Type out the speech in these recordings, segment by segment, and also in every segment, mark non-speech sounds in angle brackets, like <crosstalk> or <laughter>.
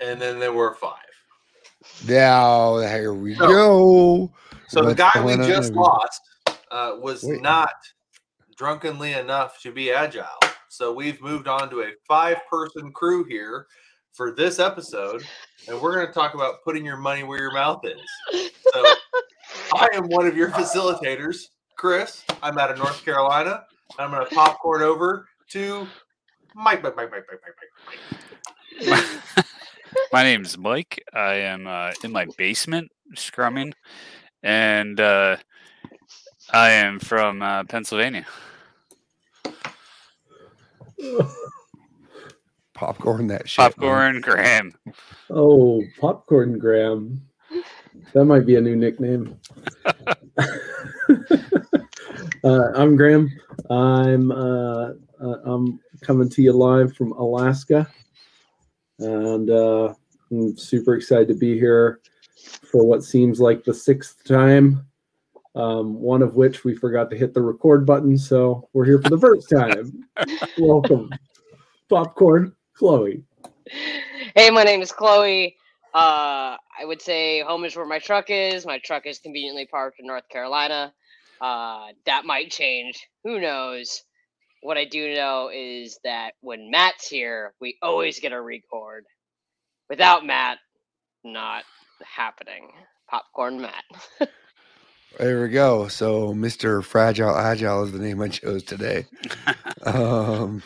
and then there were five. Now here we So- go. So the guy we going on just lost uh, was Wait. not drunkenly enough to be agile. So we've moved on to a five-person crew here for this episode, and we're going to talk about putting your money where your mouth is. So I am one of your facilitators, Chris. I'm out of North Carolina. I'm going to popcorn over to Mike, Mike, Mike, Mike, Mike, Mike, Mike, Mike. <laughs> My name's Mike. I am uh, in my basement scrumming, and uh, I am from uh, Pennsylvania. Popcorn that shit. man. Popcorn Graham. Oh, popcorn Graham. That might be a new nickname. <laughs> uh, I'm Graham. I'm uh, uh, I'm coming to you live from Alaska, and uh, I'm super excited to be here for what seems like the sixth time. Um, one of which we forgot to hit the record button, so we're here for the first time. <laughs> Welcome, popcorn, Chloe. Hey, my name is Chloe. Uh, I would say home is where my truck is. My truck is conveniently parked in North Carolina. Uh, that might change. Who knows? What I do know is that when Matt's here, we always get a record. Without Matt, not happening. Popcorn Matt. <laughs> There we go. So Mr. Fragile Agile is the name I chose today. <laughs> um,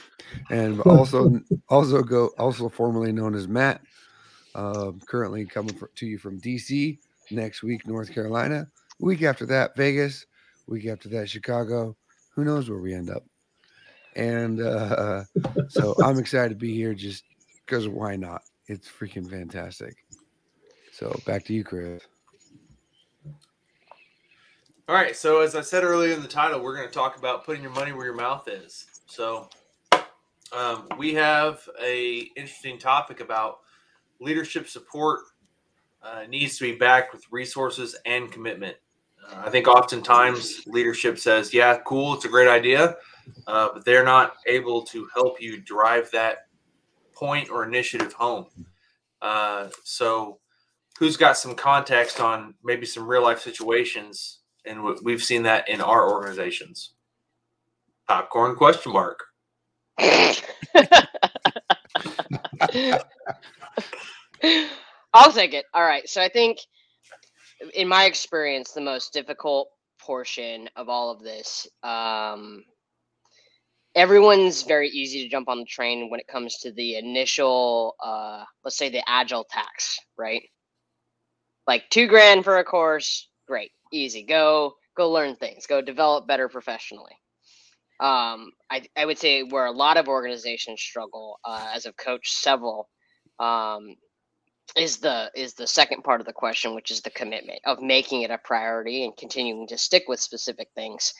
and <laughs> also also go also formerly known as Matt. Uh, currently coming fr- to you from DC. Next week, North Carolina. Week after that, Vegas. Week after that, Chicago. Who knows where we end up? And uh, <laughs> so I'm excited to be here just because why not? It's freaking fantastic. So back to you, Chris. All right. So as I said earlier in the title, we're going to talk about putting your money where your mouth is. So um, we have a interesting topic about leadership support uh, needs to be backed with resources and commitment. Uh, I think oftentimes leadership says, "Yeah, cool, it's a great idea," uh, but they're not able to help you drive that point or initiative home. Uh, so, who's got some context on maybe some real life situations and w- we've seen that in our organizations. Popcorn question mark. <laughs> I'll take it. All right. So I think, in my experience, the most difficult portion of all of this, um, everyone's very easy to jump on the train when it comes to the initial, uh, let's say the agile tax, right? Like two grand for a course, great, easy. Go, go learn things. Go develop better professionally. Um, I, I would say where a lot of organizations struggle, uh, as I've coached several, um, is the is the second part of the question, which is the commitment of making it a priority and continuing to stick with specific things.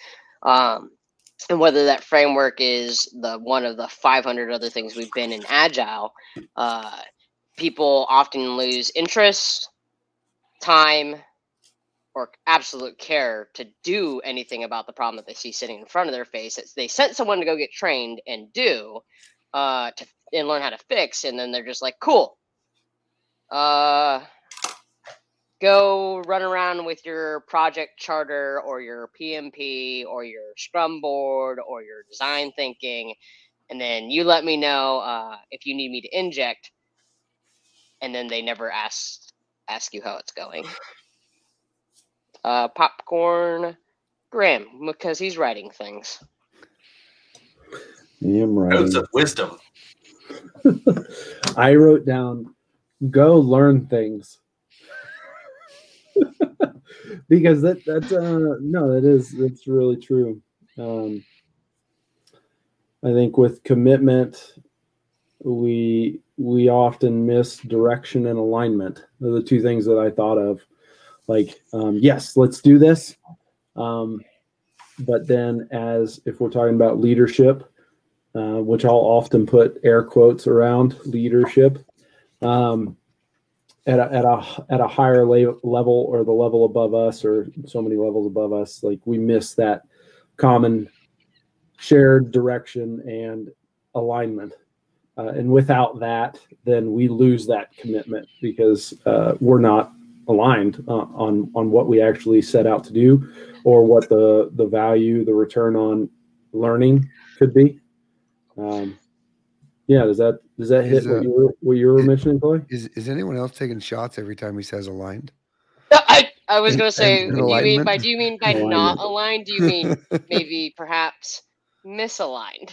Um, and whether that framework is the one of the 500 other things we've been in agile, uh, people often lose interest, time, or absolute care to do anything about the problem that they see sitting in front of their face. It's, they sent someone to go get trained and do uh, to and learn how to fix, and then they're just like, cool. Uh, go run around with your project charter or your PMP or your Scrum board or your design thinking, and then you let me know uh, if you need me to inject. And then they never ask ask you how it's going. <sighs> Uh, popcorn, Graham, because he's writing things. I'm right. Notes of wisdom. <laughs> I wrote down go learn things. <laughs> because that that's uh no that is that's really true. Um I think with commitment we we often miss direction and alignment. They're the two things that I thought of. Like um yes, let's do this. Um but then as if we're talking about leadership uh, which I'll often put air quotes around leadership, um, at a, at a at a higher la- level or the level above us or so many levels above us, like we miss that common shared direction and alignment. Uh, and without that, then we lose that commitment because uh, we're not aligned uh, on on what we actually set out to do, or what the the value, the return on learning could be. Um, yeah, does that does that hit Is, what uh, you were what you were is- mentioning, Chloe? Is is anyone else taking shots every time he says aligned? I, I was gonna say, in do you mean by do you mean by Alignment. not aligned? Do you mean <laughs> maybe perhaps misaligned?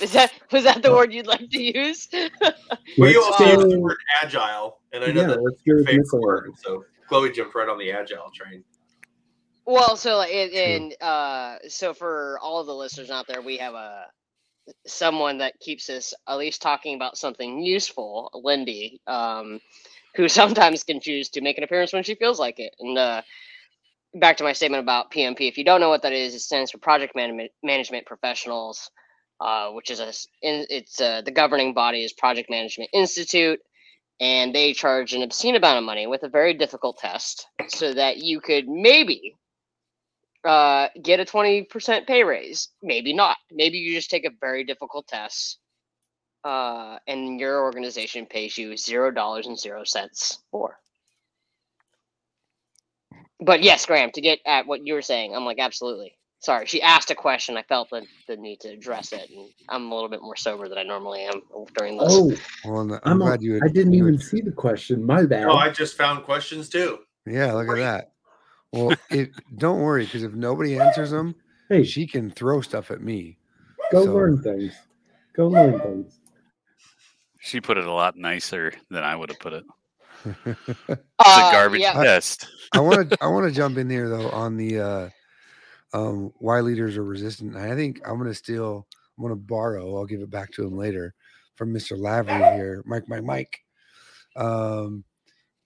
Is that was that the word you'd like to use? <laughs> Well, you also used go- the word agile, and I know yeah, that that's your with favorite word. So Chloe jumped right on the agile train. Well, so like, and, and uh, so for all of the listeners out there, we have a someone that keeps us at least talking about something useful, Lindy, um, who <laughs> sometimes can choose to make an appearance when she feels like it. And uh, back to my statement about PMP. If you don't know what that is, it stands for Project Management Management Professionals, uh, which is a it's uh, the governing body is Project Management Institute, and they charge an obscene amount of money with a very difficult test, so that you could maybe uh, get a 20% pay raise. Maybe not. Maybe you just take a very difficult test uh, and your organization pays you zero dollars and zero cents more. But yes, Graham, to get at what you were saying, I'm like, absolutely. Sorry, she asked a question. I felt the, the need to address it, and I'm a little bit more sober than I normally am during this. Oh, Well, I'm, I'm glad you. I didn't you even see the question. My bad. Oh, I just found questions too. Yeah, look at that. Well, it, don't worry because if nobody answers them, hey, she can throw stuff at me. go so- learn things. Go learn things. She put it a lot nicer than I would have put it. <laughs> It's Uh, a garbage yeah. test. I want to <laughs> I want to jump in here though on the uh um why leaders are resistant. I think I'm going to steal I'm going to borrow, I'll give it back to him later from Mr. Lavery here, Mike Mike Mike. Um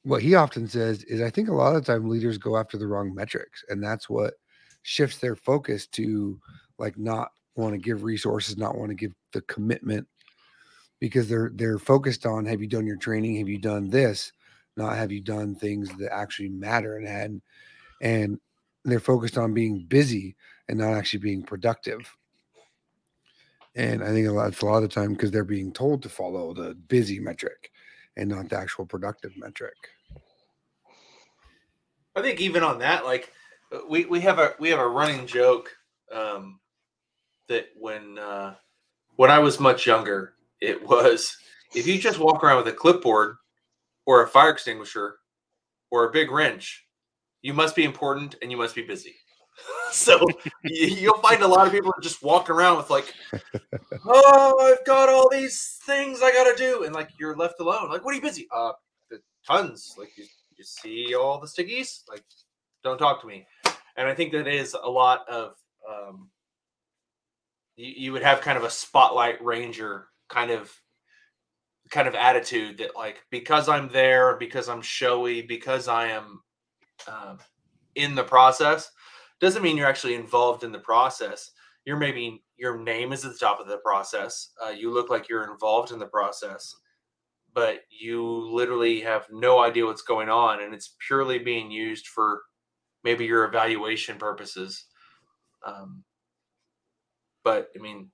what he often says is I think a lot of time leaders go after the wrong metrics and that's what shifts their focus to like not want to give resources, not want to give the commitment because they're they're focused on have you done your training, have you done this? not have you done things that actually matter? and and and they're focused on being busy and not actually being productive. And i think a lot it's a lot of the time because they're being told to follow the busy metric and not the actual productive metric I think even on that, like uh, we, we have a we have a running joke um, that when uh, when I was much younger, it was if you just walk around with a clipboard or a fire extinguisher or a big wrench, you must be important and you must be busy. <laughs> so you, you'll find a lot of people just walking around with like, oh, I've got all these things I got to do, and like you're left alone. Like, what are you busy? Uh, tons. Like you, you see all the stickies. Like, don't talk to me. And I think that is a lot of. Um, you, you would have kind of a spotlight ranger kind of kind of attitude that like because I'm there, because I'm showy, because I am um, in the process, doesn't mean you're actually involved in the process. You're maybe your name is at the top of the process. Uh, you look like you're involved in the process, but you literally have no idea what's going on, and it's purely being used for maybe your evaluation purposes. Um, but I mean,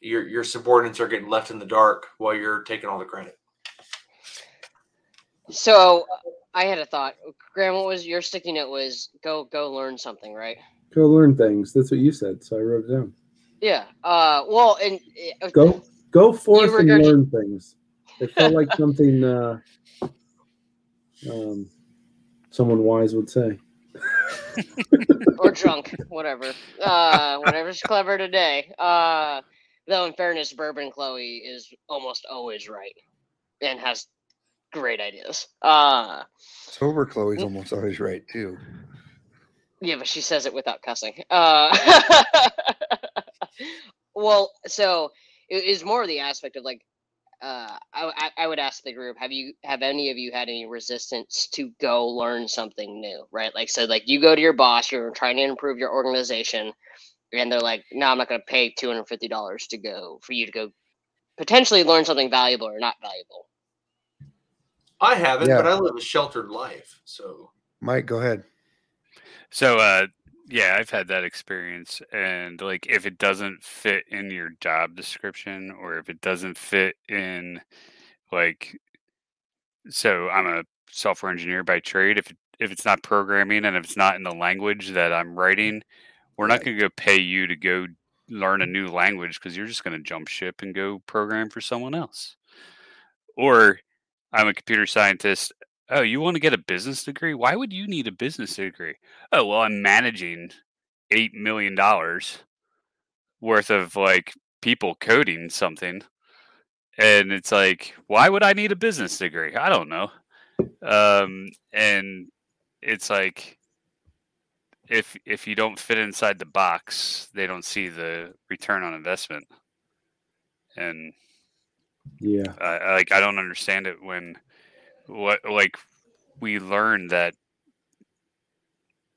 your your subordinates are getting left in the dark while you're taking all the credit. So I had a thought. Graham, what was your sticky note? Was go go learn something, right? Go learn things. That's what you said. So I wrote it down. Yeah. Uh. Well, and uh, Go go forth and learn things. It felt like something uh, um, someone wise would say. <laughs> or <laughs> drunk, whatever. Uh, whatever's clever today. Uh, though in fairness, Bourbon Chloe is almost always right and has great ideas. Uh, sober chloe's almost always right too yeah, but she says it without cussing. Uh, <laughs> well, so it is more of the aspect of like. Uh, I, I I would ask the group: Have you have any of you had any resistance to go learn something new? Right, like so, like you go to your boss, you're trying to improve your organization, and they're like, "No, I'm not going to pay two hundred fifty dollars to go for you to go potentially learn something valuable or not valuable." I haven't, Yeah. but I live a sheltered life, so mike go ahead So uh, Yeah, I've had that experience. And like if it doesn't fit in your job description or if it doesn't fit in like so I'm a software engineer by trade. If if it's not programming and if it's not in the language that I'm writing, we're not going to go pay you to go learn a new language because you're just going to jump ship and go program for someone else. Or I'm a computer scientist. Oh, you want to get a business degree? Why would you need a business degree? Oh, well, I'm managing eight million dollars worth of like people coding something. And it's like, why would I need a business degree? I don't know. Um, and it's like if if you don't fit inside the box, they don't see the return on investment. And Yeah. I like I don't understand it when what like we learn that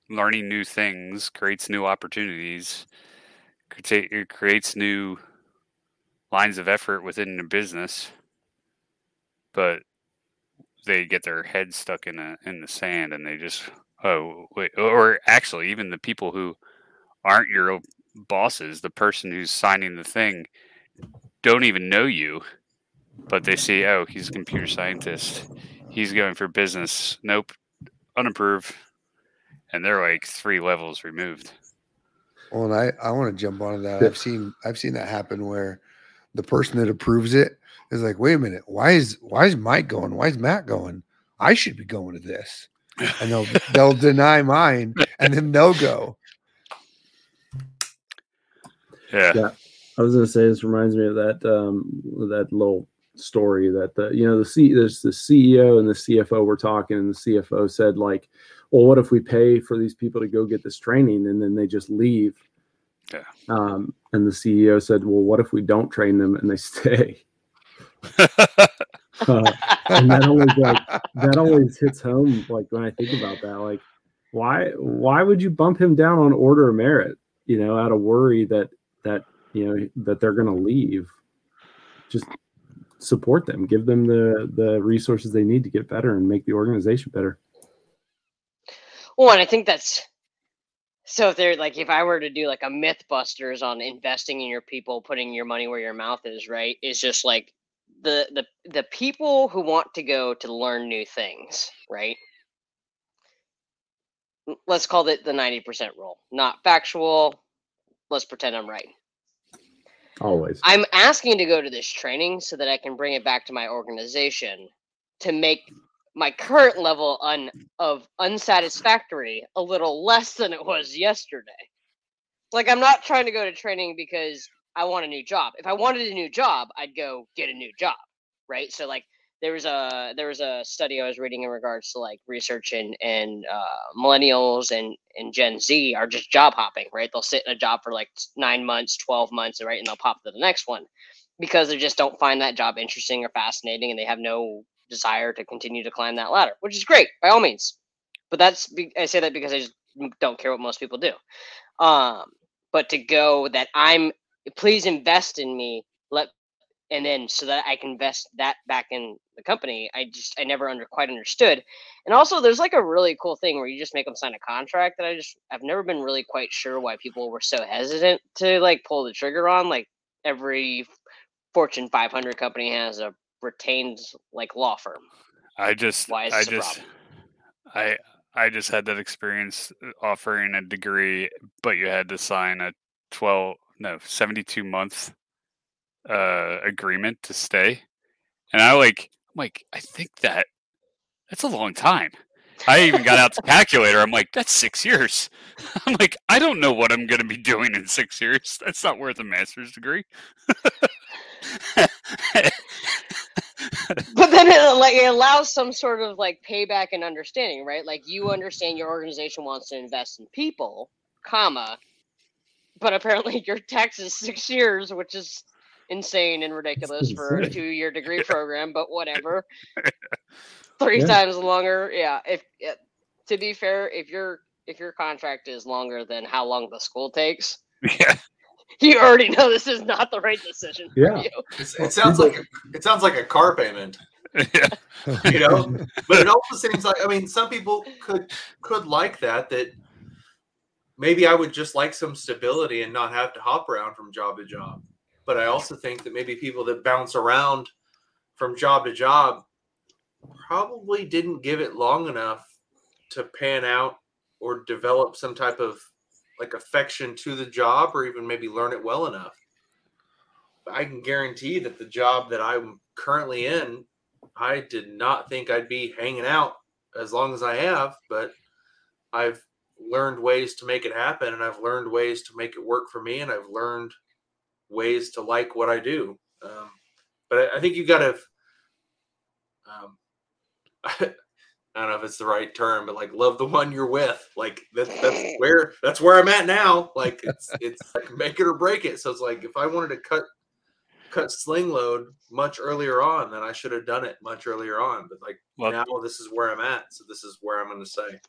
learning new things creates new opportunities create, it creates new lines of effort within the business but they get their head stuck in a in the sand and they just oh wait or actually even the people who aren't your bosses the person who's signing the thing don't even know you but they see oh he's a computer scientist he's going for business nope unapproved and they're like three levels removed Well, and I, I want to jump onto that. I've seen I've seen that happen where the person that approves it is like, wait a minute, why is why is Mike going? Why is Matt going? I should be going to this. And they'll <laughs> they'll deny mine and then they'll go. yeah Yeah. I was gonna say this reminds me of that um that little story that the you know the C there's the CEO and the CFO were talking and the CFO said like, well, what if we pay for these people to go get this training and then they just leave? Yeah. Um, and the CEO said, well, what if we don't train them and they <laughs> stay? <laughs> Uh, and that always like that always hits home like when I think about that. Like, why why would you bump him down on order of merit? You know, out of worry that that you know that they're going to leave. Just support them, give them the the resources they need to get better and make the organization better. Well, and I think that's so. If they're like, if I were to do like a MythBusters on investing in your people, putting your money where your mouth is, right? Is just like the the the people who want to go to learn new things, right? Let's call it the ninety percent rule. Not factual. Let's pretend I'm right. Always. I'm asking to go to this training so that I can bring it back to my organization to make my current level un, of unsatisfactory a little less than it was yesterday. Like I'm not trying to go to training because I want a new job. If I wanted a new job, I'd go get a new job, right? So like there was a there was a study I was reading in regards to like research and and uh, millennials and and Gen Z are just job hopping, right? They'll sit in a job for like nine months, twelve months, right, and they'll pop to the next one because they just don't find that job interesting or fascinating, and they have no desire to continue to climb that ladder, which is great by all means. But that's I say that because I just don't care what most people do. Um, but to go that I'm please invest in me, let and then so that I can invest that back in the company. I just I never under quite understood. And also there's like a really cool thing where you just make them sign a contract that I just I've never been really quite sure why people were so hesitant to like pull the trigger on. Like every Fortune 500 company has a retained like law firm. i just Why is i just i i just had that experience uh, offering a degree but you had to sign a 12 no 72 month uh agreement to stay and i like i'm like i think that that's a long time. I even got out the calculator i'm like that's six years. <laughs> I'm like i don't know what i'm going to be doing in six years. That's not worth a master's degree. <laughs> But then it like it allows some sort of like payback and understanding, right? Like you understand your organization wants to invest in people, comma, but apparently <laughs> your tax is six years, which is insane and ridiculous for a two-year degree <laughs> program. But whatever, <laughs> three Yeah. times longer. Yeah. If yeah, to be fair, if your if your contract is longer than how long the school takes, yeah <laughs> you already know this is not the right decision Yeah. for you. It's, it sounds like a, it sounds like a car payment, yeah you know. but it also seems like I mean, some people could could like that. That maybe I would just like some stability and not have to hop around from job to job. But I also think that maybe people that bounce around from job to job probably didn't give it long enough to pan out or develop some type of like affection to the job or even maybe learn it well enough. I can guarantee that the job that I'm currently in, I did not think I'd be hanging out as long as I have, but I've learned ways to make it happen and I've learned ways to make it work for me and I've learned ways to like what I do. Um, but I, I, think you got to, um, <laughs> I, don't know if it's the right term, but like love the one you're with. Like that, that's <laughs> where that's where I'm at now. Like it's it's <laughs> like make it or break it. So it's like if I wanted to cut cut sling load much earlier on, then I should have done it much earlier on. But like well, now, this is where I'm at, so this is where I'm going to say.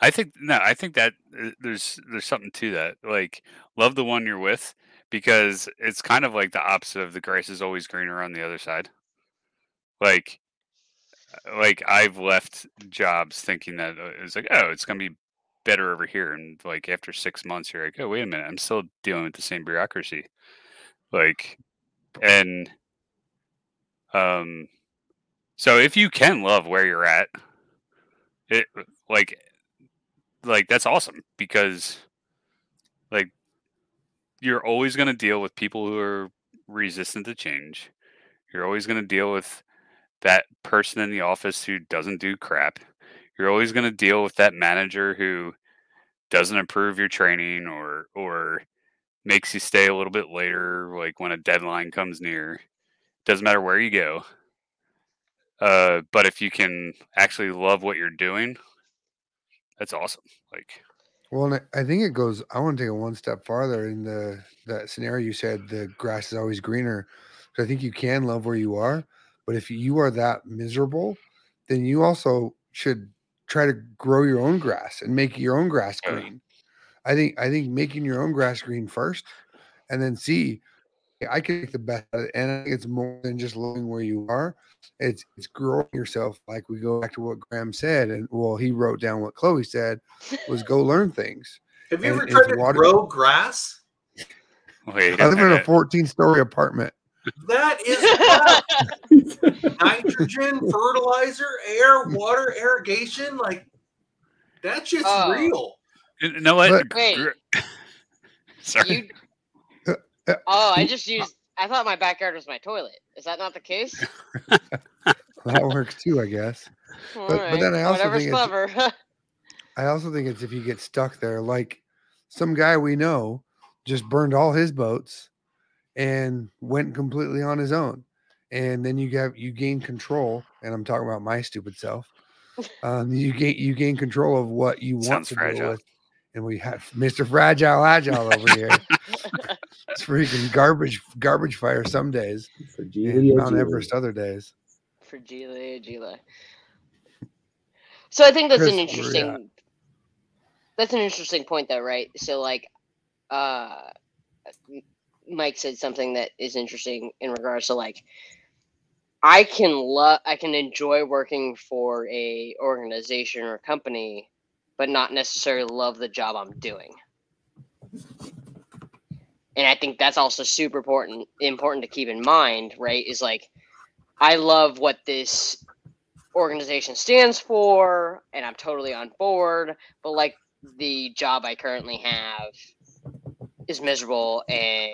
I think no, I think that uh, there's there's something to that. Like love the one you're with because it's kind of like the opposite of the grass is always greener on the other side. Like uh, like I've left jobs thinking that uh, it's like oh it's gonna be better over here and like after six months you're like oh wait a minute I'm still dealing with the same bureaucracy like and um so if you can love where you're at it like like that's awesome because you're always going to deal with people who are resistant to change you're always going to deal with that person in the office who doesn't do crap you're always going to deal with that manager who doesn't approve your training or or makes you stay a little bit later, like when a deadline comes near. Doesn't matter where you go. Uh, but if you can actually love what you're doing, that's awesome. Like, well, I think it goes. I want to take it one step farther in the that scenario you said the grass is always greener. So I think you can love where you are, but if you are that miserable, then you also should try to grow your own grass and make your own grass green. I think I think making your own grass green first, and then see. I can make the best of it, and it's more than just living where you are. It's it's growing yourself. Like we go back to what Graham said, and well, he wrote down what Chloe said was go <laughs> learn things. Have you and, ever tried to water- grow grass? Wait, I live in a 14 story apartment. That <laughs> is nitrogen, fertilizer, air, water, irrigation. Like that's just uh, real. You know what? Wait. <laughs> Sorry. You... Oh, I <laughs> just used. I thought my backyard was my toilet. Is that not the case? <laughs> that works too, I guess. But, right. but then I also Whatever's think clever. <laughs> I also think it's if you get stuck there, like some guy we know just burned all his boats and went completely on his own, and then you get you gain control. And I'm talking about my stupid self. Um, you gain you gain control of what you want Sounds to fragile. deal with and we have <laughs> Mr. Fragile Agile over here. <laughs> it's freaking garbage, garbage fire some days. For Gila, Mount Gila. Everest other days. For Gila, Gila. So I think that's Chris, an interesting. That's an interesting point, though, right? So, like, uh, Mike said something that is interesting in regards to like, I can love, I can enjoy working for a organization or company but not necessarily love the job I'm doing. And I think that's also super important important to keep in mind, right? Is like I love what this organization stands for and I'm totally on board, but like the job I currently have is miserable and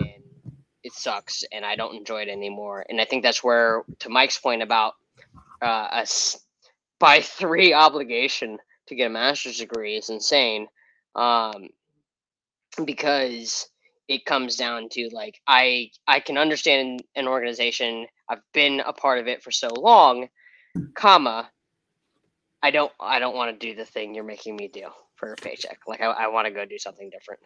it sucks and I don't enjoy it anymore. And I think that's where to Mike's point about uh, us by <laughs> three obligation to get a master's degree is insane um, because it comes down to like i i can understand an organization i've been a part of it for so long comma i don't i don't want to do the thing you're making me do for a paycheck like i, I want to go do something different.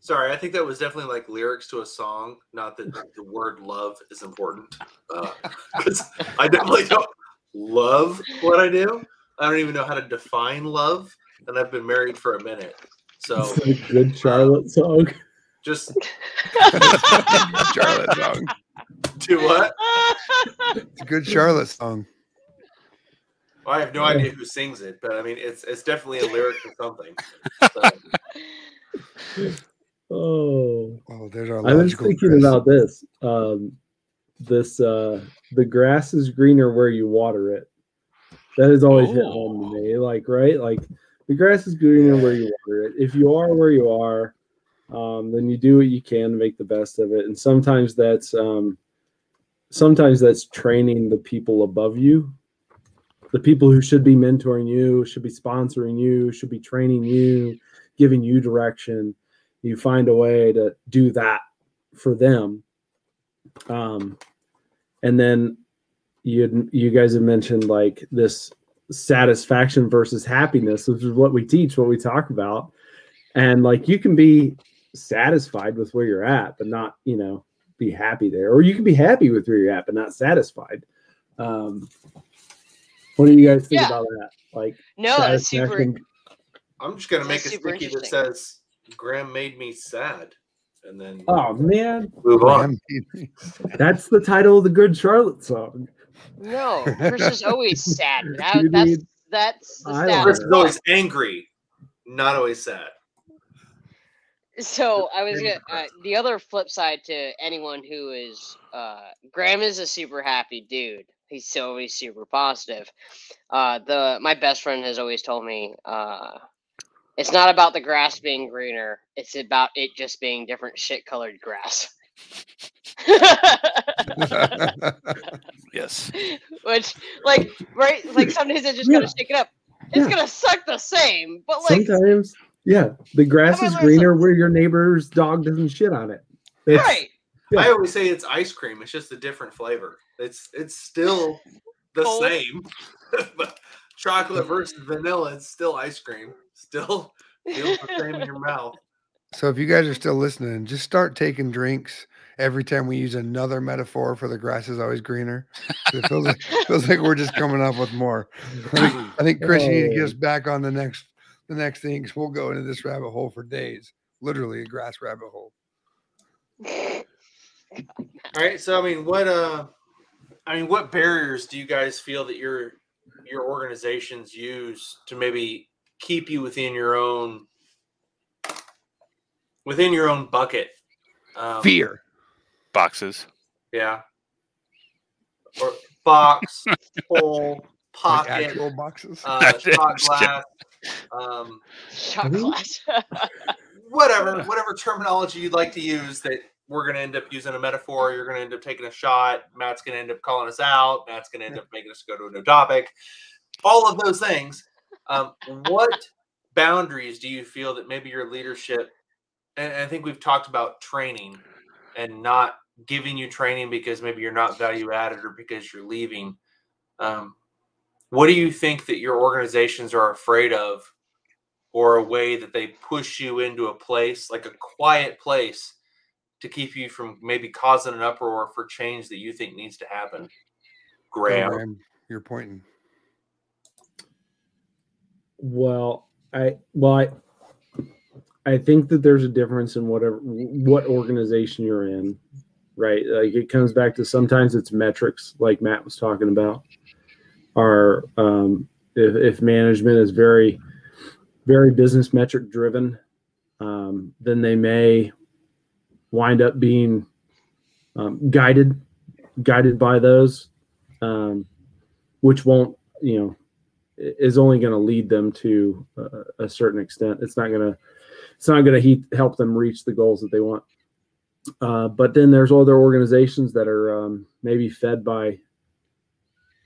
Sorry i think that was definitely like lyrics to a song not that the word love is important uh, <laughs> i definitely don't love what i do I don't even know how to define love, and I've been married for a minute. So a Good Charlotte song. Just <laughs> Charlotte song. Do what? It's a Good Charlotte song. Well, I have no idea who sings it, but I mean, it's it's definitely a <laughs> lyric or something. So. <laughs> Oh, Oh, there's our I was logical thinking Chris. about this. Um, this uh, the grass is greener where you water it. That has always hit home to me. Like, right? Like the grass is greener where you water it. If you are where you are, um, then you do what you can to make the best of it. And sometimes that's um, sometimes that's training the people above you, the people who should be mentoring you, should be sponsoring you, should be training you, giving you direction. You find a way to do that for them. Um, and then you you guys have mentioned like this satisfaction versus happiness, which is what we teach, what we talk about. And like you can be satisfied with where you're at, but not, you know, be happy there. Or you can be happy with where you're at, but not satisfied. Um, what do you guys think Yeah. about that? Like No, that's super. I'm just gonna make a sticky that says Graham made me sad, and then Oh man, move on. <laughs> That's the title of the Good Charlotte song. No, <laughs> Chris is always sad. That, that's that's the I status Chris is always angry, not always sad. So I was gonna, uh, the other flip side to anyone who is uh, Graham is a super happy dude. He's so always super positive. Uh, the my best friend has always told me uh, it's not about the grass being greener. It's about it just being different shit colored grass. <laughs> <laughs> Yes. Which like right like sometimes days I just gotta shake it up. It's Yeah. gonna suck the same, but like Sometimes, yeah, the grass is greener something? where your neighbor's dog doesn't shit on it. It's, right. Yeah. I always say it's ice cream. It's just a different flavor. It's it's still the Cold. same, <laughs> but chocolate versus vanilla. It's still ice cream. Still feels the same in your mouth. So if you guys are still listening, just start taking drinks every time we use another metaphor for the grass is always greener. It feels like, feels like we're just coming up with more. I think, I think Chris, you need to get us back on the next the next thing 'cause we'll go into this rabbit hole for days. Literally a grass rabbit hole. All right. So I mean, what uh, I mean, what barriers do you guys feel that your your organizations use to maybe keep you within your own within your own bucket? Um, Fear. Boxes. Yeah. Or box, <laughs> hole, Like pocket, actual boxes. uh, shot <laughs> glass, um, Shot glass. <laughs> whatever, whatever terminology you'd like to use that we're going to end up using a metaphor. You're going to end up taking a shot. Matt's going to end up calling us out. Matt's going to end up making us go to a new topic. All of those things. Um, what boundaries do you feel that maybe your leadership, and I think we've talked about training and not giving you training because maybe you're not value added or because you're leaving. Um, what do you think that your organizations are afraid of or a way that they push you into a place like a quiet place to keep you from maybe causing an uproar for change that you think needs to happen Go, graham Graham, you're pointing. Well, I well I I think that there's a difference in whatever what organization you're in, right? Like it comes back to sometimes it's metrics, like Matt was talking about, Are um, if, if management is very very business metric driven, um, then they may wind up being um, guided guided by those, um, which won't you know is only going to lead them to a, a certain extent. It's not going to it's not going to he- help them reach the goals that they want. Uh, but then there's other organizations that are um, maybe fed by.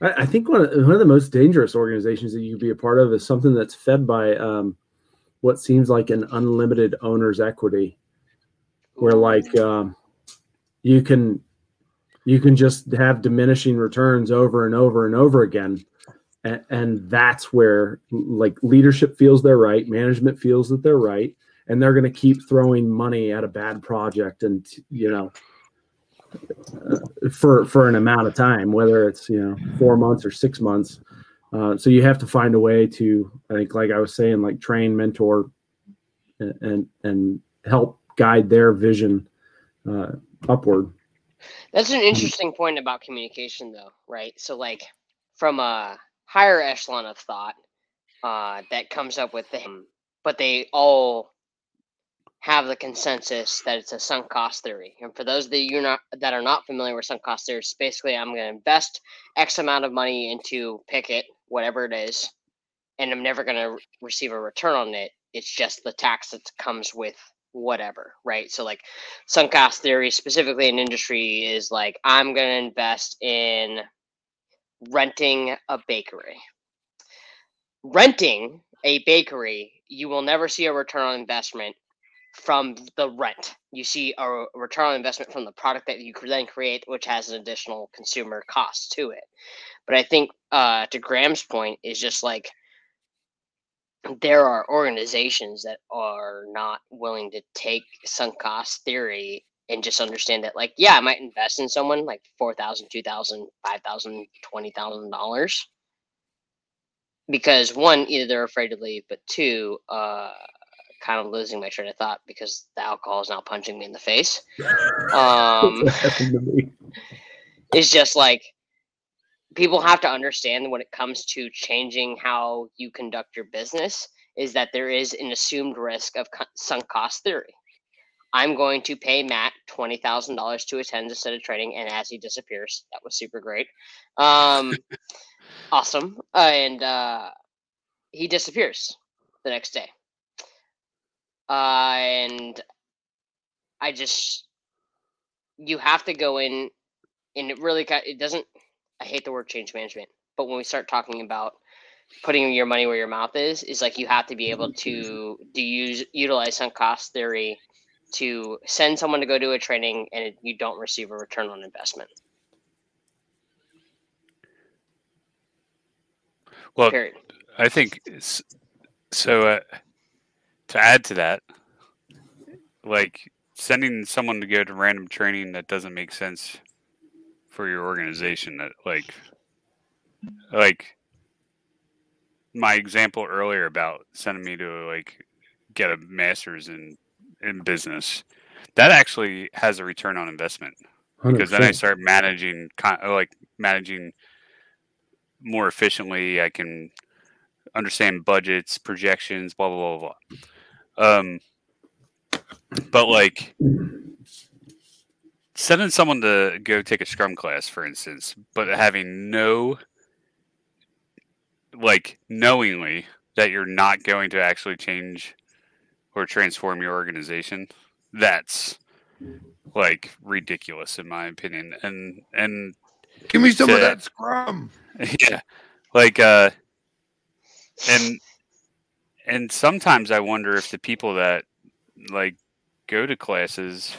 I, I think one of, one of the most dangerous organizations that you could be a part of is something that's fed by um, what seems like an unlimited owner's equity, where like um, you can you can just have diminishing returns over and over and over again and, and that's where like leadership feels they're right management feels that they're right and they're going to keep throwing money at a bad project and you know uh, for for an amount of time whether it's you know four months or six months uh, so you have to find a way to i think like i was saying like train mentor and and, and help guide their vision uh, upward That's an interesting point about communication, though, right? So, like, from a higher echelon of thought uh, that comes up with them, but they all have the consensus that it's a sunk cost theory. And for those of you not that are not familiar with sunk cost theory, it's basically I'm going to invest X amount of money into Picket, whatever it is, and I'm never going to receive a return on it. It's just the tax that comes with whatever, right? So like sunk cost theory, specifically in industry, is like I'm going to invest in renting a bakery. Renting a bakery, you will never see a return on investment from the rent. You see a return on investment from the product that you could then create, which has an additional consumer cost to it. But I think uh, to Graham's point is just like there are organizations that are not willing to take sunk cost theory and just understand that like yeah i might invest in someone like 4000 2000 5000 20000 dollars because one either they're afraid to leave but two uh kind of losing my train of thought because the alcohol is now punching me in the face. <laughs> Um it's just like people have to understand when it comes to changing how you conduct your business is that there is an assumed risk of sunk cost theory. I'm going to pay Matt twenty thousand dollars to attend a set of training, and as he disappears, that was super great, um, <laughs> awesome, uh, and uh, he disappears the next day, uh, and I just you have to go in, and it really it doesn't I hate the word change management, but when we start talking about putting your money where your mouth is, is like you have to be able to do use utilize sunk cost theory to send someone to go do a training and you don't receive a return on investment. Well, Period. I think so. Uh, to add to that, like sending someone to go to random training that doesn't make sense for your organization that like like my example earlier about sending me to like get a master's in in business that actually has a return on investment because 100%. then I start managing like managing more efficiently. I can understand budgets, projections, blah blah blah blah. Um, but like sending someone to go take a scrum class for instance but having no like knowingly that you're not going to actually change or transform your organization that's like ridiculous in my opinion. And and give me some to, of that scrum. <laughs> Yeah. Like uh and and sometimes i wonder if the people that like go to classes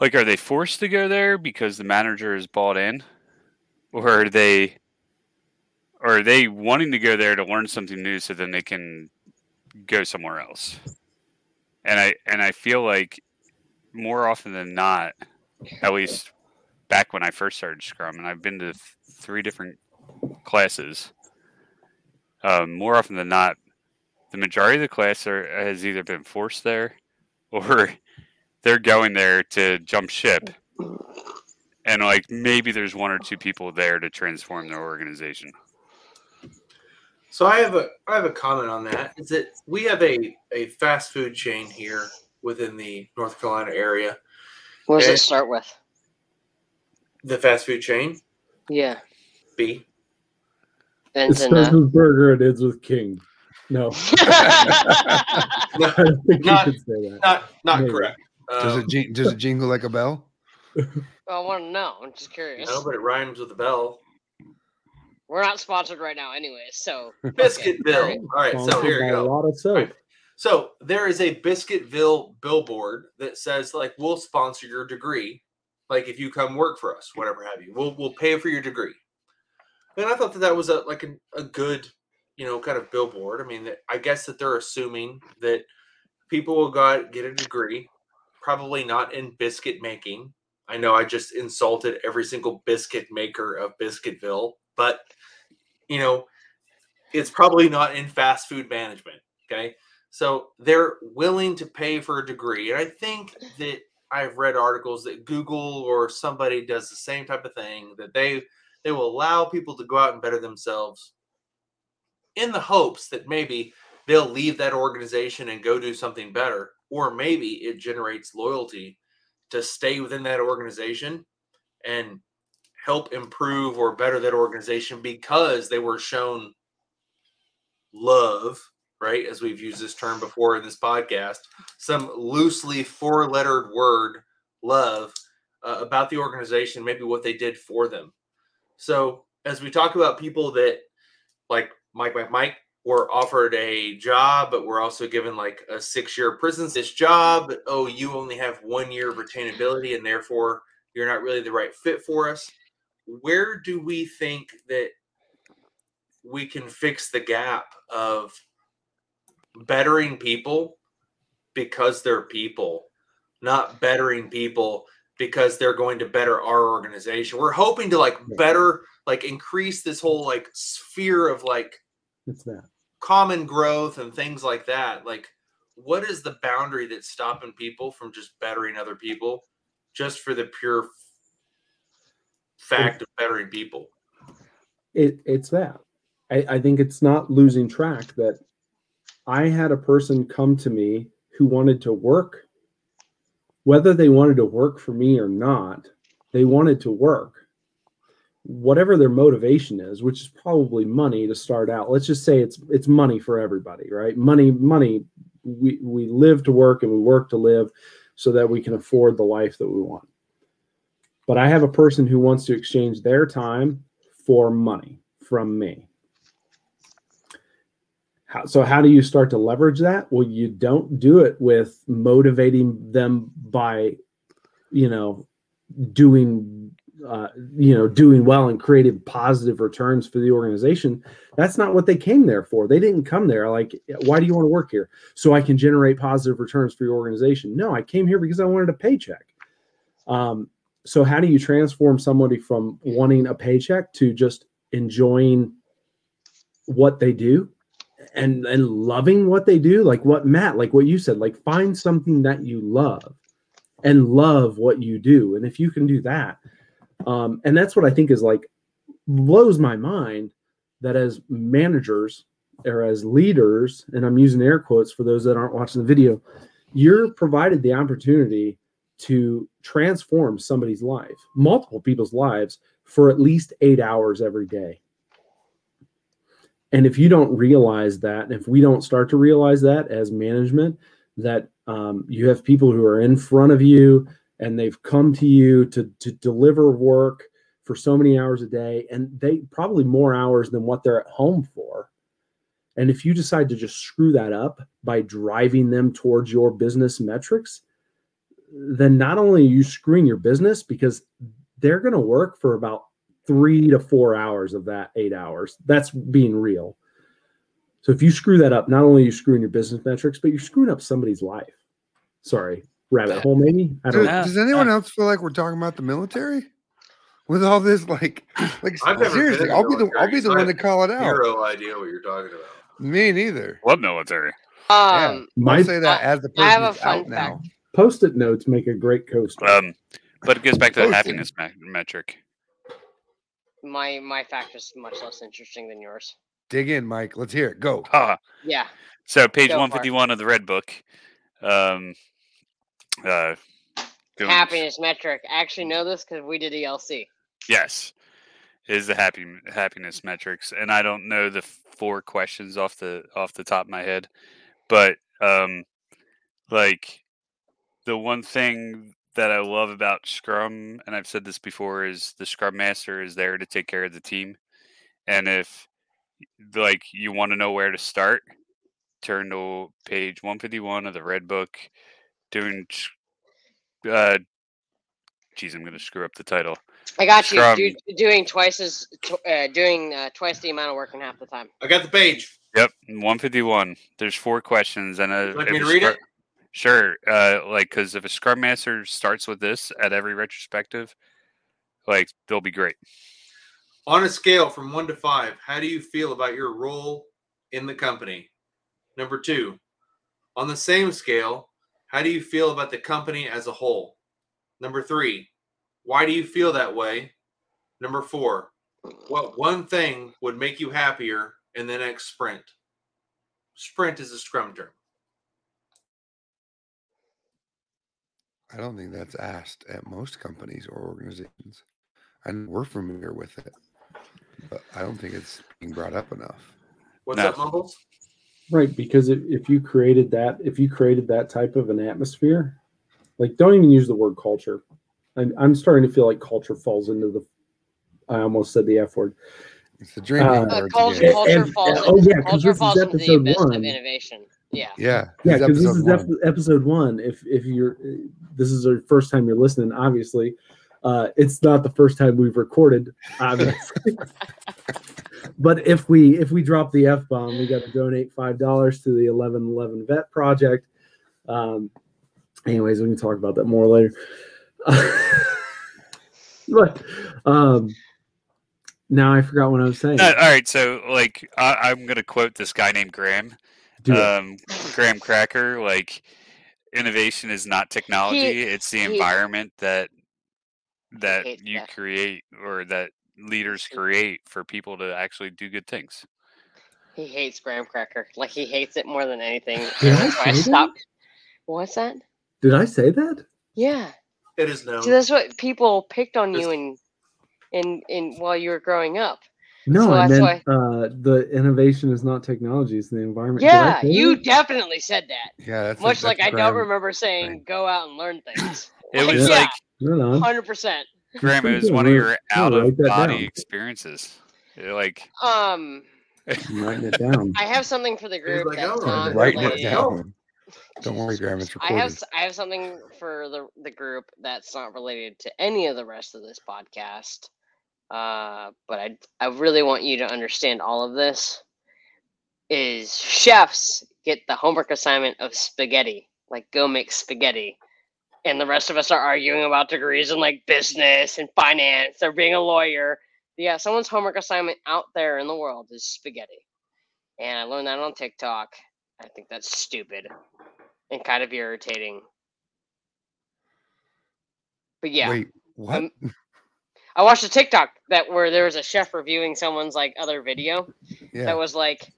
like, are they forced to go there because the manager is bought in, or are they, or are they wanting to go there to learn something new so then they can go somewhere else? And I and I feel like more often than not, at least back when I first started Scrum, and I've been to th- three different classes. Um, more often than not, the majority of the class are, has either been forced there, <laughs> or they're going there to jump ship. And like maybe there's one or two people there to transform their organization. So i have a i have a comment on that. Is that we have a a fast food chain here within the north carolina area. What does it start with? The fast food chain? Yeah. B it starts with burger and ends with king no, <laughs> <laughs> not, not, not, not correct does it um, does it jingle like a bell? I want to know. I'm just curious. No, but it rhymes with a bell. We're not sponsored right now, anyways. So <laughs> Biscuitville. All right, so here you go. A lot of soap. Right. So there is a Biscuitville billboard that says like we'll sponsor your degree, like if you come work for us, whatever have you. We'll we'll pay for your degree. And I thought that that was a like a, a good, you know, kind of billboard. I mean, I guess that they're assuming that people will go out get a degree probably not in biscuit making. I know I just insulted every single biscuit maker of Biscuitville, but you know, it's probably not in fast food management. Okay. So they're willing to pay for a degree. And I think that I've read articles that Google or somebody does the same type of thing that they they will allow people to go out and better themselves in the hopes that maybe they'll leave that organization and go do something better or maybe it generates loyalty to stay within that organization and help improve or better that organization because they were shown love, right? As we've used this term before in this podcast, some loosely four lettered word, love, uh, about the organization, maybe what they did for them. So, as we talk about people that like Mike, Mike, Mike, were offered a job, but we're also given like a six year prison this job. Oh, you only have one year of retainability, and therefore you're not really the right fit for us. Where do we think that we can fix the gap of bettering people because they're people, not bettering people because they're going to better our organization. We're hoping to like better, like increase this whole like sphere of like It's that. common growth and things like that. Like, what is the boundary that's stopping people from just bettering other people just for the pure fact of bettering people? It, it's that. I, I think it's not losing track that I had a person come to me who wanted to work, whether they wanted to work for me or not, they wanted to work. Whatever their motivation is, which is probably money to start out. Let's just say it's it's money for everybody, right? Money, money. We we live to work and we work to live so that we can afford the life that we want. But I have a person who wants to exchange their time for money from me. How, so how do you start to leverage that? Well, you don't do it with motivating them by, you know, doing, uh, you know, doing well and creating positive returns for the organization. That's not what they came there for. They didn't come there like, why do you want to work here? So I can generate positive returns for your organization. No, I came here because I wanted a paycheck. Um, so how do you transform somebody from wanting a paycheck to just enjoying what they do and and loving what they do like what matt like what you said like find something that you love and love what you do. And if you can do that um and that's what i think is like blows my mind that as managers or as leaders and i'm using air quotes for those that aren't watching the video you're provided the opportunity to transform somebody's life multiple people's lives for at least eight hours every day and if you don't realize that, if we don't start to realize that as management, that um, you have people who are in front of you and they've come to you to, to deliver work for so many hours a day, and they probably more hours than what they're at home for. And if you decide to just screw that up by driving them towards your business metrics, then not only are you screwing your business because they're going to work for about three to four hours of that eight hours. That's being real. So if you screw that up, not only are you screwing your business metrics, but you're screwing up somebody's life. Sorry, rabbit hole maybe. I don't Does, know. know. does anyone else feel like we're talking about the military? With all this, like, <clears throat> like I've seriously, I'll be the I'll be the one to call it out. Zero idea what you're talking about. Me neither. What military? Um, My I'll say that as the person I have a that's fun out fact. now. post-it notes make a great coaster. Um, but it goes back to the happiness me- metric. My my fact is much less interesting than yours. Dig in, Mike. Let's hear it. Go. Ah, Yeah. so page Go for it. one fifty one of the red book. Um, uh, doing- Happiness metric. I actually know this because we did ELC. Yes, is the happy happiness metrics, and I don't know the four questions off the off the top of my head, but um, like the one thing that I love about Scrum, and I've said this before, is the Scrum Master is there to take care of the team, and if like you want to know where to start, turn to page one fifty one of the red book, doing. Uh, geez, I'm gonna screw up the title. I got you. Do, doing twice as uh, doing uh, twice the amount of work in half the time. I got the page. Yep, 151. There's four questions, and a, like if me to read scr- it? Sure. Uh, like, because if a scrum master starts with this at every retrospective, like they'll be great. On a scale from one to five, how do you feel about your role in the company? Number two, on the same scale, how do you feel about the company as a whole? Number three, why do you feel that way? Number four, what one thing would make you happier in the next sprint? Sprint is a scrum term. I don't think that's asked at most companies or organizations. And we're familiar with it, but I don't think it's being brought up enough. What's No. up, Mumbles? Right, because if, if you created that, if you created that type of an atmosphere, like don't even use the word culture. I'm, I'm starting to feel like culture falls into the. I almost said the F word. It's the drinking Uh, Uh, culture, again. culture And- falls. oh, into, yeah, 'cause culture this is falls into episode abyss one. of innovation. Yeah. Yeah, Yeah, because this is one. episode one. If if you're this is the first time you're listening, obviously, uh, it's not the first time we've recorded, obviously. <laughs> but if we if we drop the f bomb, we got to donate five dollars to the eleven eleven vet project. Um, anyways, we can talk about that more later. <laughs> but um, now I forgot what I was saying. No, all right, so like I, I'm gonna quote this guy named Graham. Um, Graham Cracker, like innovation is not technology; it's the he- environment that that you that. create or that leaders create for people to actually do good things. He hates graham cracker. Like he hates it more than anything. <laughs> Did I that's why I stopped. What's that? Did I say that? Yeah. It is known. See, that's what people picked on you Just- in, in, in while you were growing up. No, So I that's meant uh, the innovation is not technology; it's the environment. Yeah, you that? definitely said that. Yeah, that's Much like I don't remember saying thing. "go out and learn things." <coughs> It Like, was yeah, like hundred percent. <laughs> Graham, it was one of your out of that body down. experiences. You're Like <laughs> Um, I'm writing it down. I have something for the group like, that's "Oh, not writing it down. Don't worry, Graham. It's I have s- I have something for the the group that's not related to any of the rest of this podcast. Uh, but I I really want you to understand all of this. Is chefs get the homework assignment of spaghetti, like go make spaghetti, and the rest of us are arguing about degrees in like business and finance or being a lawyer. Yeah, someone's homework assignment out there in the world is spaghetti, and I learned that on TikTok. I think that's stupid and kind of irritating. But yeah, Wait, what? um, I watched a TikTok that where there was a chef reviewing someone's like other video yeah. that was like,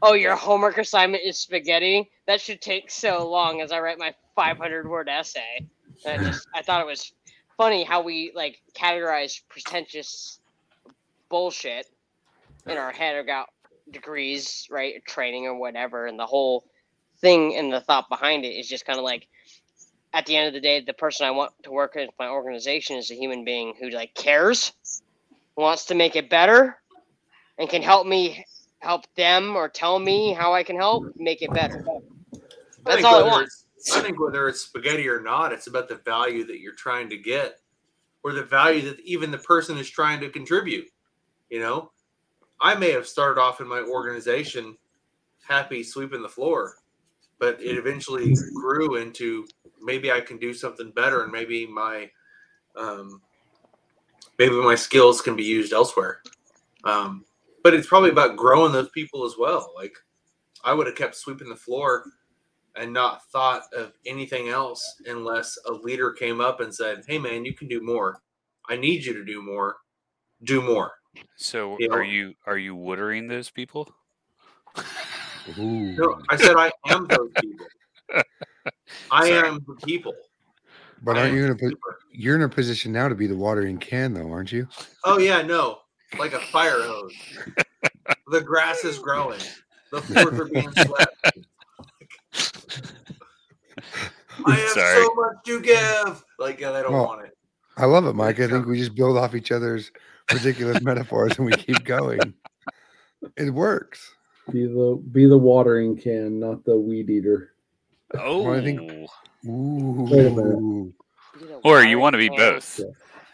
"Oh, your homework assignment is spaghetti. That should take so long as I write my 500 word essay." And I just I thought it was funny how we like categorize pretentious bullshit in our head about degrees, right, training or whatever, and the whole thing and the thought behind it is just kind of like at the end of the day, the person I want to work with my organization is a human being who like cares, wants to make it better, and can help me help them or tell me how I can help make it better. That's all I want. I think whether it's spaghetti or not, it's about the value that you're trying to get, or the value that even the person is trying to contribute. You know, I may have started off in my organization happy sweeping the floor, but it eventually grew into maybe I can do something better, and maybe my um, maybe my skills can be used elsewhere. Um, but it's probably about growing those people as well. Like I would have kept sweeping the floor and not thought of anything else unless a leader came up and said, "Hey, man, you can do more. I need you to do more. Do more." so, You are know- you are you woodering those people? Ooh. No, I said I am those people. <laughs> I Sorry. am the people. But I aren't you in a po- you're in a position now to be the watering can though, aren't you? Oh yeah, no, like a fire hose. The grass is growing. The floors are being <laughs> swept. I have Sorry. so much to give. Like yeah, they don't Well, want it. I love it, Mike. I think we just build off each other's ridiculous <laughs> metaphors and we keep going. It works. Be the be the watering can, not the weed eater. Oh, I think- Ooh. Wait a minute. Or you want to be both.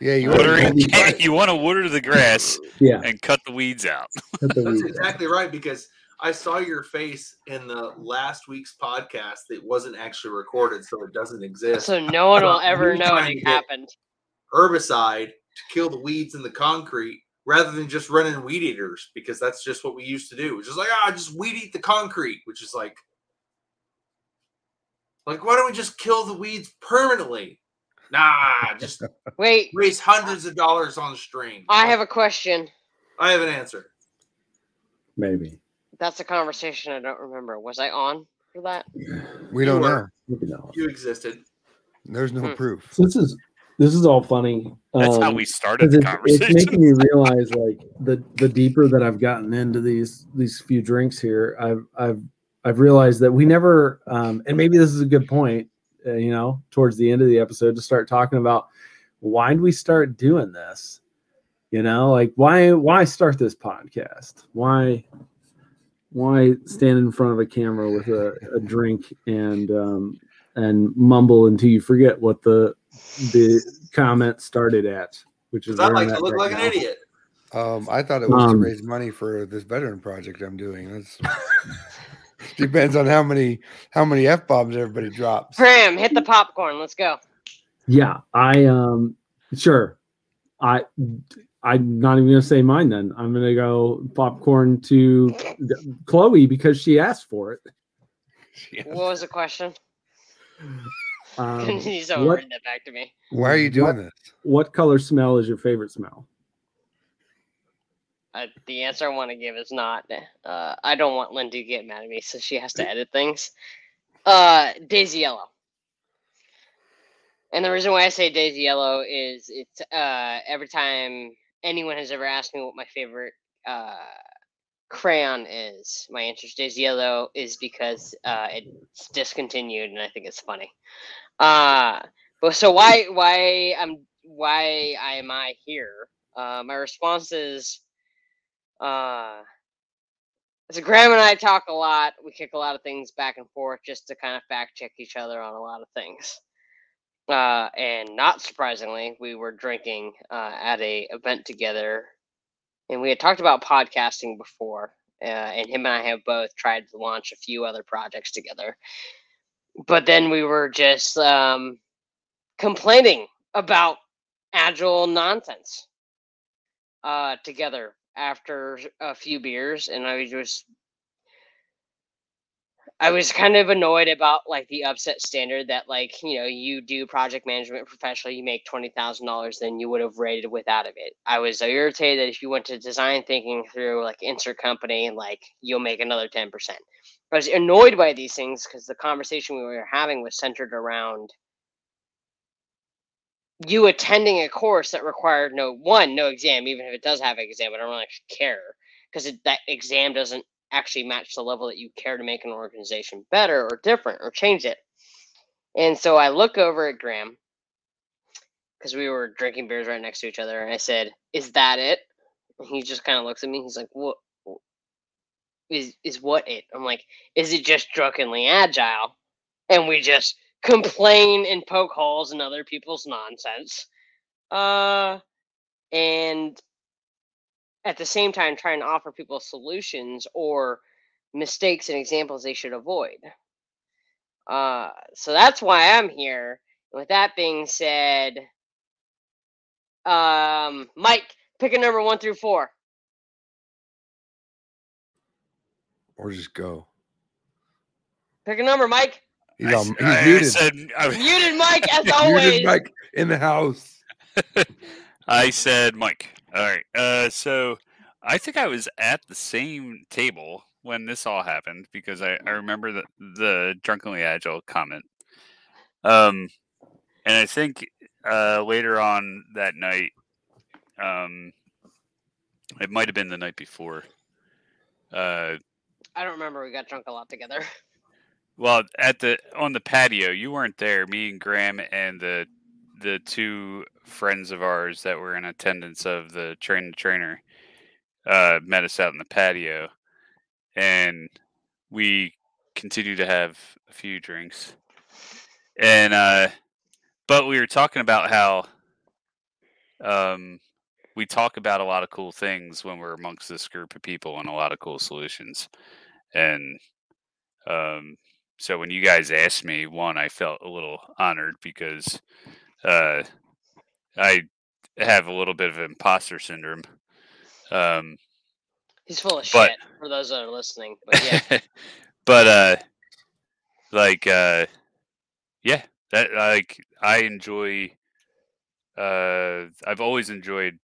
Yeah, you Watering, want to can, you want to water the grass <laughs> Yeah, and cut the weeds out. <laughs> cut the That's weed. exactly right because I saw your face in the last week's podcast that wasn't actually recorded, so it doesn't exist. So no one will ever know trying it happened. Herbicide to kill the weeds in the concrete rather than just running weed eaters because that's just what we used to do. It's just like ah, just weed eat the concrete, which is like, like why don't we just kill the weeds permanently? Nah, <laughs> just Wait, Raise hundreds of dollars on stream. I have a question. I have an answer. Maybe. That's a conversation I don't remember. Was I on for that? We don't You know. were. Maybe not. You existed. There's no Hmm. proof. So this is this is all funny. That's how um, we started 'cause the it's, it's making me <laughs> realize like the the deeper that I've gotten into these these few drinks here, I've I've I've realized that we never um, and maybe this is a good point, uh, you know, towards the end of the episode to start talking about why did we start doing this? You know, like why why start this podcast? Why why stand in front of a camera with a, a drink and um, and mumble until you forget what the the comment started at, which is I like to look right like now. an idiot. Um, I thought it was Um, to raise money for this veteran project I'm doing. That's <laughs> <laughs> depends on how many how many f bombs everybody drops. Graham, hit the popcorn. Let's go. Yeah, I um sure. I I'm not even gonna say mine then. I'm gonna go popcorn to Chloe because she asked for it. What was the question? Um, <laughs> He's what- over that back to me. Why are you doing What- this? what color smell is your favorite smell? Uh, the answer I want to give is not. Uh, I don't want Lindy to get mad at me, so she has to edit things. Uh, Daisy Yellow. And the reason why I say Daisy Yellow is it's uh, every time anyone has ever asked me what my favorite uh, crayon is, my answer is Daisy Yellow is because uh, it's discontinued and I think it's funny. Uh, but so why why I'm why am I here? Uh, my response is uh so Graham and I talk a lot. We kick a lot of things back and forth just to kind of fact check each other on a lot of things. Uh, and not surprisingly, we were drinking uh, at a event together, and we had talked about podcasting before. Uh, and him and I have both tried to launch a few other projects together, but then we were just um, complaining about agile nonsense uh, together after a few beers, and I was just I was kind of annoyed about like the upset standard that like you know you do project management professionally, you make twenty thousand dollars, then you would have rated without of it. I was irritated that if you went to design thinking through like insert company, and like you'll make another ten percent. I was annoyed by these things because the conversation we were having was centered around you attending a course that required no one no exam even if it does have an exam i don't really care because that exam doesn't actually match the level that you care to make an organization better or different or change it. And so i look over at graham because we were drinking beers right next to each other and i said is that it? And he just kind of looks at me he's like what is is what it? I'm like is it just drunkenly agile? And we just complain and poke holes in other people's nonsense uh and at the same time try and offer people solutions or mistakes and examples they should avoid. Uh so that's why i'm here. With that being said um mike pick a number one through four. Or just go. pick a number mike He's, I on, he's I muted. said, I, muted mike as <laughs> Muted always Mike in the house. <laughs> I said Mike. All right. Uh, so I think I was at the same table when this all happened because I, I remember the the drunkenly agile comment. Um, and I think uh, later on that night, um, it might have been the night before. Uh, i don't remember we got drunk a lot together <laughs> Well, at the on the patio, you weren't there. Me and Graham and the the two friends of ours that were in attendance of the train the trainer uh, met us out in the patio, and we continued to have a few drinks. And uh, but we were talking about how um, we talk about a lot of cool things when we're amongst this group of people and a lot of cool solutions, and um, so when you guys asked me, one, I felt a little honored because uh, I have a little bit of imposter syndrome. Um, he's full of But- shit for those that are listening but yeah <laughs> but uh, like uh, yeah, that like I enjoy. Uh, I've always enjoyed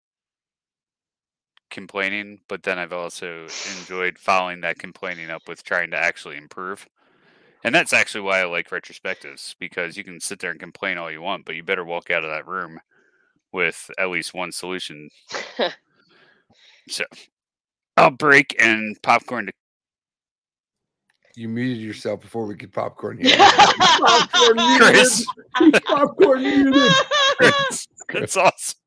complaining, but then I've also enjoyed following that complaining up with trying to actually improve. And that's actually why I like retrospectives because you can sit there and complain all you want, but you better walk out of that room with at least one solution. <laughs> So I'll break and popcorn to You muted yourself before we could popcorn <laughs> here. Popcorn muted. Chris. Popcorn muted. Chris. That's awesome.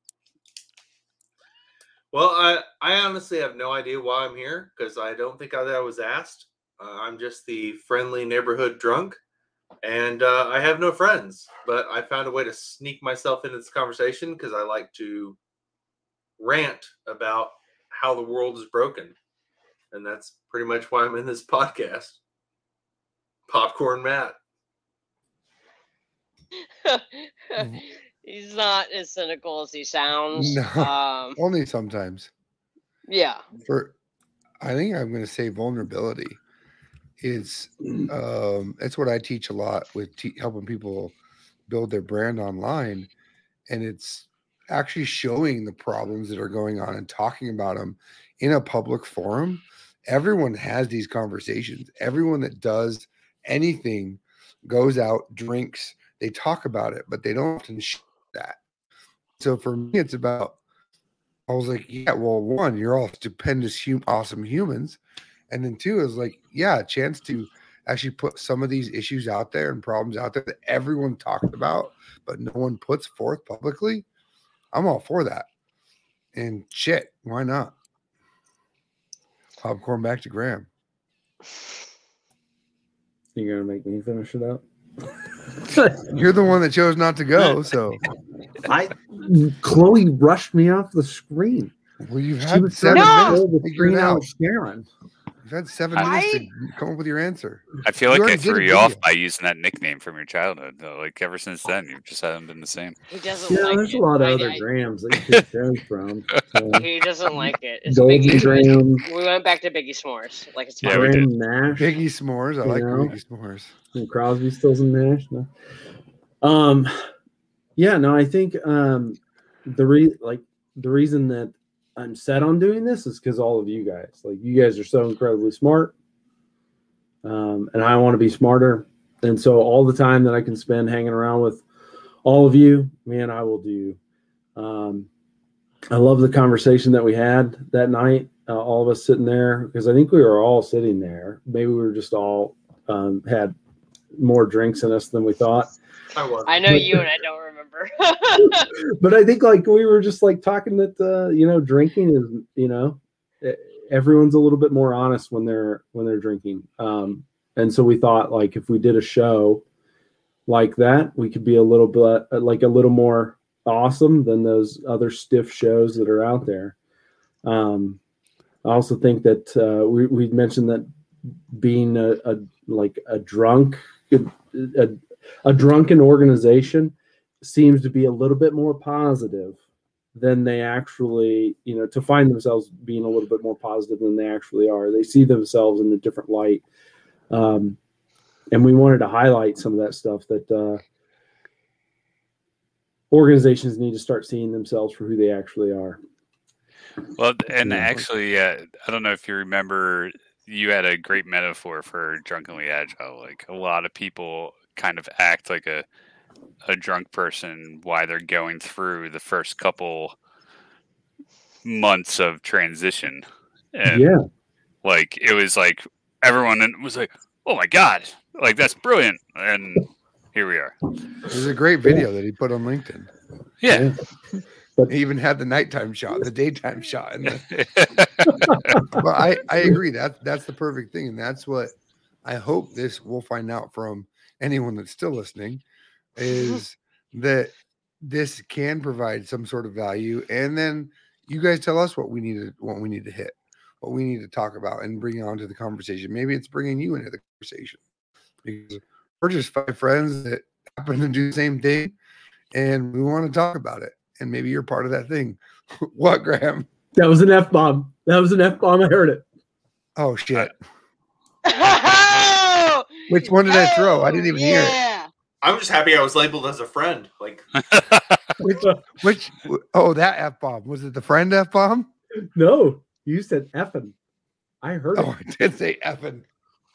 Well, I, I honestly have no idea why I'm here because I don't think I, that I was asked. Uh, I'm just the friendly neighborhood drunk, and uh, I have no friends. But I found a way to sneak myself into this conversation because I like to rant about how the world is broken, and that's pretty much why I'm in this podcast. Popcorn Matt. <laughs> He's not as cynical as he sounds. No. Um, Only sometimes. yeah. For I think I'm going to say vulnerability. It's um, it's what I teach a lot with te- helping people build their brand online, and it's actually showing the problems that are going on and talking about them in a public forum. Everyone has these conversations. Everyone that does anything goes out, drinks, they talk about it, but they don't often share that. So for me, it's about I was like, yeah, well, one, you're all stupendous, hum- awesome humans. And then two is like, yeah, a chance to actually put some of these issues out there and problems out there that everyone talked about, but no one puts forth publicly. I'm all for that. And shit, why not? Popcorn back to Graham. You're gonna make me finish it up. <laughs> You're the one that chose not to go. <laughs> So, I Chloe rushed me off the screen. well, you've had seven trying to minutes pull to the figure it screen out out. of Sharon. You've had seven I- minutes to come up with your answer. I feel You like I already did a threw you off by using that nickname from your childhood. Though. Like ever since then, you just haven't been the same. He doesn't Yeah, like there's it. a lot of I- other I- grams that you <laughs> could choose from. So, He doesn't like it. It's Golden Biggie. Graham, We went back to Biggie S'mores. Like it's Yeah, fine. we did. Graham Nash, Biggie s'mores. I like know? Biggie s'mores. and Crosby, Stills, in Nash. No. Um, yeah, no, I think um, the re like the reason that I'm set on doing this is because all of you guys, like you guys, are so incredibly smart, um, and I want to be smarter. And so all the time that I can spend hanging around with all of you, man, I will do. Um, I love the conversation that we had that night. Uh, all of us sitting there because I think we were all sitting there. Maybe we were just all um, had more drinks in us than we thought. I was. I know you and I don't remember. <laughs> But I think like we were just like talking that uh, you know drinking is you know everyone's a little bit more honest when they're when they're drinking. Um, and so we thought like if we did a show like that, we could be a little bit like a little more awesome than those other stiff shows that are out there. Um, I also think that uh, we we mentioned that being a, a like a drunk a, a drunken organization seems to be a little bit more positive than they actually you know to find themselves being a little bit more positive than they actually are. They see themselves in a different light. Um, and we wanted to highlight some of that stuff that uh, organizations need to start seeing themselves for who they actually are. Well, and actually, uh, I don't know if you remember, you had a great metaphor for drunkenly agile. Like a lot of people kind of act like a a drunk person why they're going through the first couple months of transition. And yeah like it was like everyone in- was like, "Oh my god, like that's brilliant!" And here we are. There's a great video that he put on LinkedIn. Yeah. He even had the nighttime shot, the daytime shot. And the, <laughs> but I, I agree. That that's the perfect thing. And that's what I hope this we'll find out from anyone that's still listening is <laughs> that this can provide some sort of value. And then you guys tell us what we need to what we need to hit, what we need to talk about and bring onto the conversation. Maybe it's bringing you into the conversation because we're just five friends that happen to do the same thing and we want to talk about it. And maybe you're part of that thing. <laughs> what, Graham? that was an f-bomb that was an f-bomb i heard it Oh shit. Oh! <laughs> Which one did I throw? I didn't oh, even hear it. Yeah. I'm just happy I was labeled as a friend. Like, <laughs> Which which oh that F bomb. Was it the friend F bomb? no you said effing i heard Oh, it I did say effing.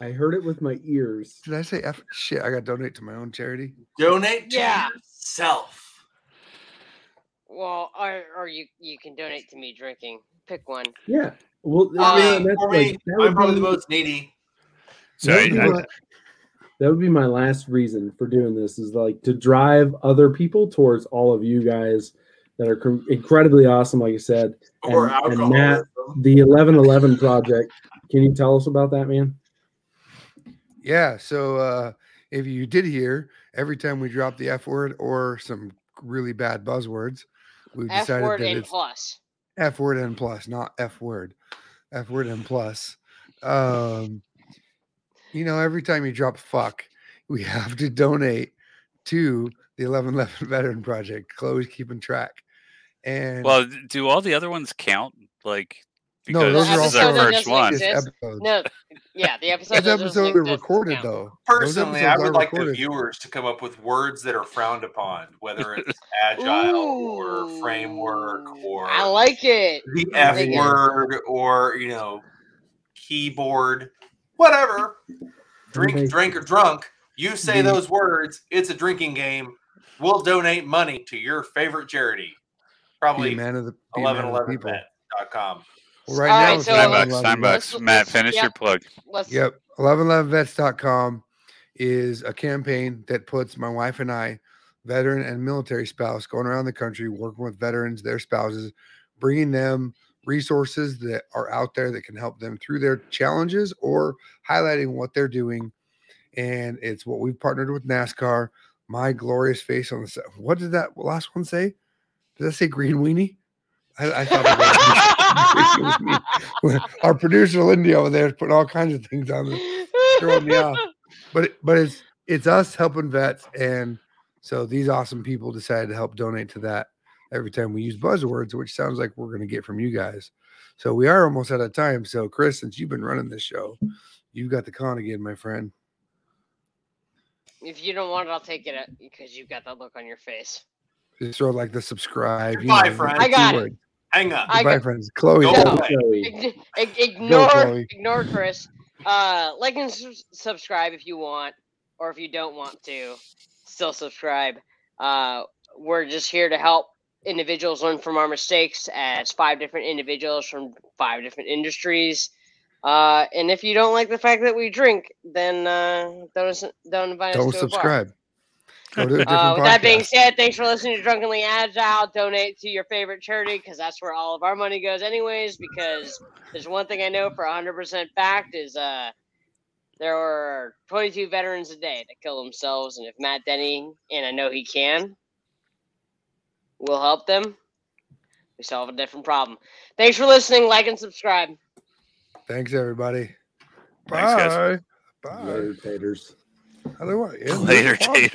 I heard it with my ears. Did I say F? Shit, I got to donate to my own charity. Donate to Yeah. yourself. Well, or, or you you can donate to me drinking. Pick one. Yeah. Well, Uh, yeah, that's for like- me, that I'm probably be- the most needy. So that I, I- my- that would be my last reason for doing this is like to drive other people towards all of you guys that are com- incredibly awesome like i said Or And- and. Matt- the 1111 project can you tell us about that man Yeah. So uh, if you did hear, every time we drop the F word or some really bad buzzwords, we've F decided word that and it's plus. F word and plus, not F word. F word and plus. Um, you know, every time you drop fuck, we <laughs> have to donate to the 1111 <laughs> Veteran Project. Chloe's keeping track. And well, do all the other ones count? Like, No, because those are all our first doesn't one. this exist. episode. No, yeah, the episode. Those that doesn't episodes are recorded though. Personally, I would are like the viewers to come up with words that are frowned upon, whether it's <laughs> agile or framework or I like it. the F word or you know keyboard, whatever. Drink, Amazing. drink, or drunk. You say The- those words. It's a drinking game. We'll donate money to your favorite charity. Probably man of the, be a man of the 1111vet.com. Well, right All now, right, so- Nine bucks. Nine vets. bucks. Matt, finish Yep. your plug. Let's. Yep. 1111vets.com is a campaign that puts my wife and I, veteran and military spouse, going around the country working with veterans, their spouses, bringing them resources that are out there that can help them through their challenges or highlighting what they're doing. And it's what we've partnered with NASCAR. My glorious face on the set. What did that last one say? Did that say green weenie? I, I thought <laughs> our producer Lindy over there is putting all kinds of things on the throwing me off. But but it's it's us helping vets, and so these awesome people decided to help donate to that every time we use buzzwords, which sounds like we're going to get from you guys. So we are almost out of time. So Chris, since you've been running this show, you've got the con again, my friend. If you don't want it, I'll take it uh, because you've got that look on your face. Just throw like the subscribe. Goodbye, the friend. I got it. Hang up. I Goodbye, got- friends. Chloe. Go <laughs> go. away. Joey. Ignore, Chloe. ignore Chris. Uh, like and sus- subscribe if you want, or if you don't want to, still subscribe. Uh, we're just here to help individuals learn from our mistakes as five different individuals from five different industries. Uh, and if you don't like the fact that we drink, then uh, don't don't invite Don't us to a bar. subscribe. Go to a <laughs> Uh, with that being said, thanks for listening to Drunkenly Agile. Donate to your favorite charity because that's where all of our money goes, anyways. Because there's one thing I know for 100% fact is uh, there were 22 veterans a day that kill themselves, and if Matt Denny, and I know he can, will help them, we solve a different problem. Thanks for listening. Like and subscribe. Thanks, everybody. Thanks, guys. Bye. Bye. Later, taters. How do I end this Later, taters.